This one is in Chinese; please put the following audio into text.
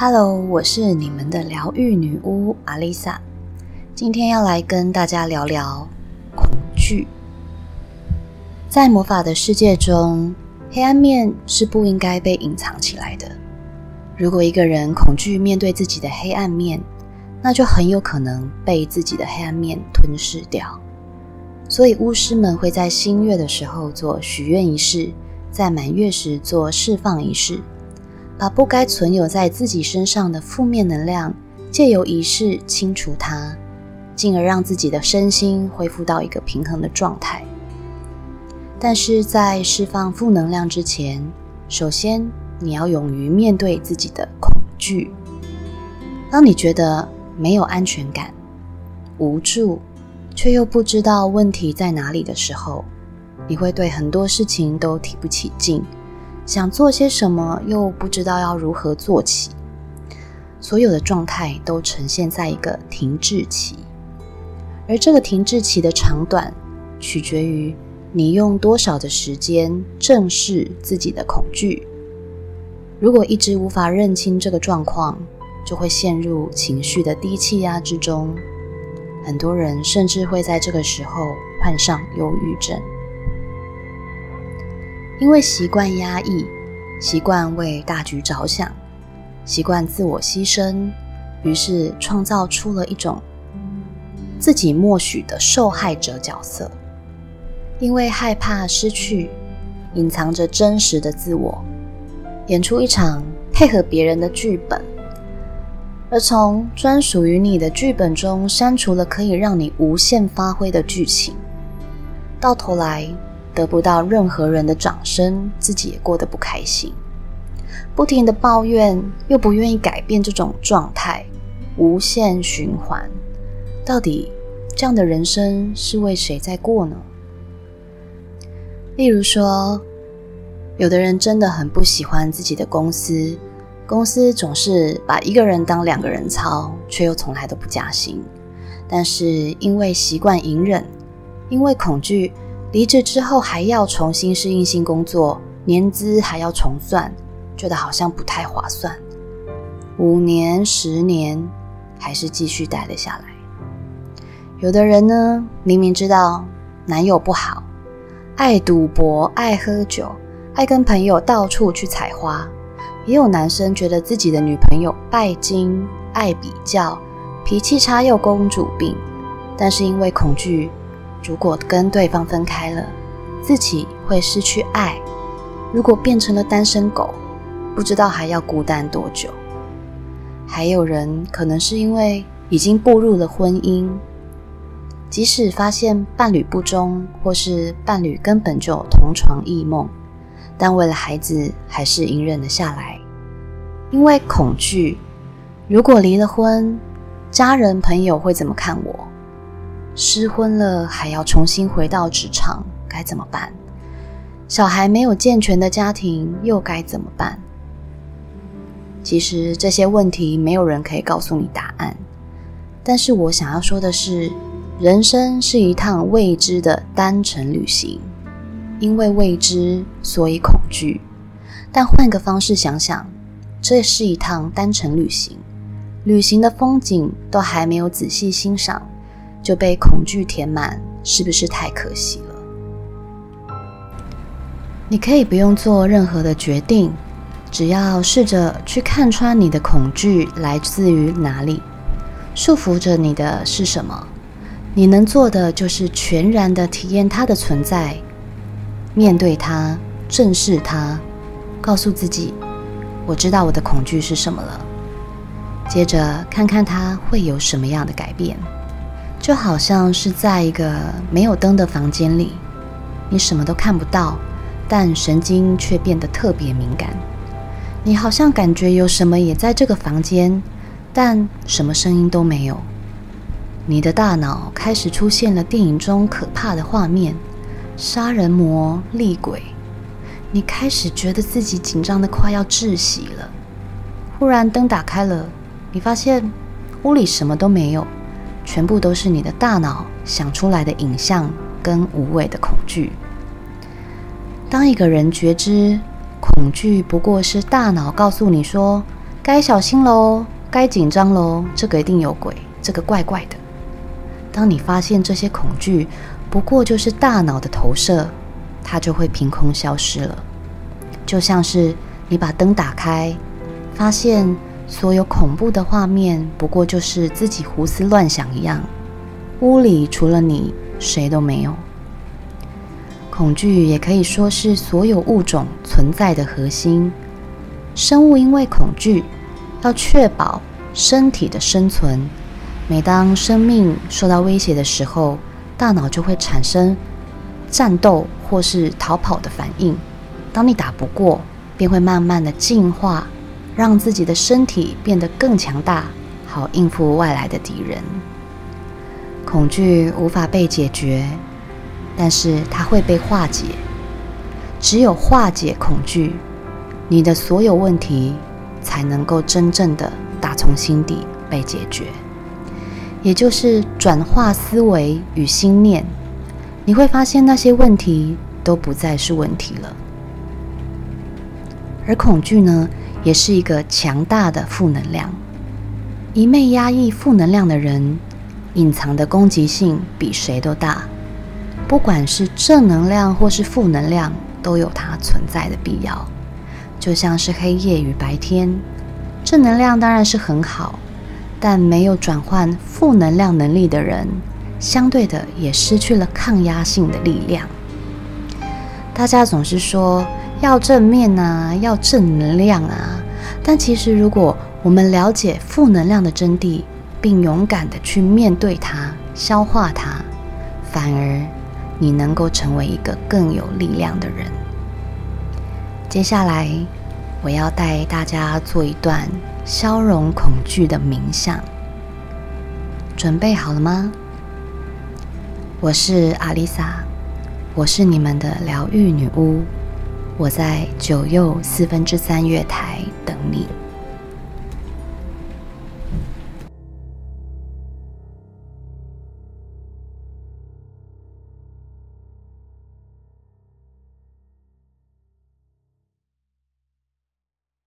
Hello，我是你们的疗愈女巫阿丽萨，今天要来跟大家聊聊恐惧。在魔法的世界中，黑暗面是不应该被隐藏起来的。如果一个人恐惧面对自己的黑暗面，那就很有可能被自己的黑暗面吞噬掉。所以巫师们会在新月的时候做许愿仪式，在满月时做释放仪式。把不该存有在自己身上的负面能量，借由仪式清除它，进而让自己的身心恢复到一个平衡的状态。但是在释放负能量之前，首先你要勇于面对自己的恐惧。当你觉得没有安全感、无助，却又不知道问题在哪里的时候，你会对很多事情都提不起劲。想做些什么，又不知道要如何做起，所有的状态都呈现在一个停滞期，而这个停滞期的长短，取决于你用多少的时间正视自己的恐惧。如果一直无法认清这个状况，就会陷入情绪的低气压之中，很多人甚至会在这个时候患上忧郁症。因为习惯压抑，习惯为大局着想，习惯自我牺牲，于是创造出了一种自己默许的受害者角色。因为害怕失去，隐藏着真实的自我，演出一场配合别人的剧本，而从专属于你的剧本中删除了可以让你无限发挥的剧情，到头来。得不到任何人的掌声，自己也过得不开心，不停的抱怨，又不愿意改变这种状态，无限循环。到底这样的人生是为谁在过呢？例如说，有的人真的很不喜欢自己的公司，公司总是把一个人当两个人操，却又从来都不加薪。但是因为习惯隐忍，因为恐惧。离职之后还要重新适应新工作，年资还要重算，觉得好像不太划算。五年、十年，还是继续待了下来。有的人呢，明明知道男友不好，爱赌博、爱喝酒、爱跟朋友到处去采花；也有男生觉得自己的女朋友拜金、爱比较、脾气差又公主病，但是因为恐惧。如果跟对方分开了，自己会失去爱；如果变成了单身狗，不知道还要孤单多久。还有人可能是因为已经步入了婚姻，即使发现伴侣不忠，或是伴侣根本就同床异梦，但为了孩子还是隐忍了下来，因为恐惧：如果离了婚，家人朋友会怎么看我？失婚了还要重新回到职场，该怎么办？小孩没有健全的家庭，又该怎么办？其实这些问题没有人可以告诉你答案。但是我想要说的是，人生是一趟未知的单程旅行，因为未知，所以恐惧。但换个方式想想，这是一趟单程旅行，旅行的风景都还没有仔细欣赏。就被恐惧填满，是不是太可惜了？你可以不用做任何的决定，只要试着去看穿你的恐惧来自于哪里，束缚着你的是什么。你能做的就是全然的体验它的存在，面对它，正视它，告诉自己：“我知道我的恐惧是什么了。”接着看看它会有什么样的改变。就好像是在一个没有灯的房间里，你什么都看不到，但神经却变得特别敏感。你好像感觉有什么也在这个房间，但什么声音都没有。你的大脑开始出现了电影中可怕的画面：杀人魔、厉鬼。你开始觉得自己紧张的快要窒息了。忽然灯打开了，你发现屋里什么都没有。全部都是你的大脑想出来的影像跟无谓的恐惧。当一个人觉知恐惧不过是大脑告诉你说该小心喽，该紧张喽，这个一定有鬼，这个怪怪的。当你发现这些恐惧不过就是大脑的投射，它就会凭空消失了。就像是你把灯打开，发现所有恐怖的画面不过就是自己胡思乱想一样，屋里除了你谁都没有。恐惧也可以说是所有物种存在的核心。生物因为恐惧，要确保身体的生存。每当生命受到威胁的时候，大脑就会产生战斗或是逃跑的反应。当你打不过，便会慢慢的进化，让自己的身体变得更强大，好应付外来的敌人。恐惧无法被解决。但是它会被化解，只有化解恐惧，你的所有问题才能够真正的打从心底被解决。也就是转化思维与心念，你会发现那些问题都不再是问题了。而恐惧呢，也是一个强大的负能量。一昧压抑负能量的人，隐藏的攻击性比谁都大。不管是正能量或是负能量，都有它存在的必要。就像是黑夜与白天，正能量当然是很好，但没有转换负能量能力的人，相对的也失去了抗压性的力量。大家总是说要正面啊，要正能量啊，但其实如果我们了解负能量的真谛，并勇敢的去面对它、消化它，反而。你能够成为一个更有力量的人。接下来，我要带大家做一段消融恐惧的冥想。准备好了吗？我是阿丽萨，我是你们的疗愈女巫，我在九又四分之三月台等你。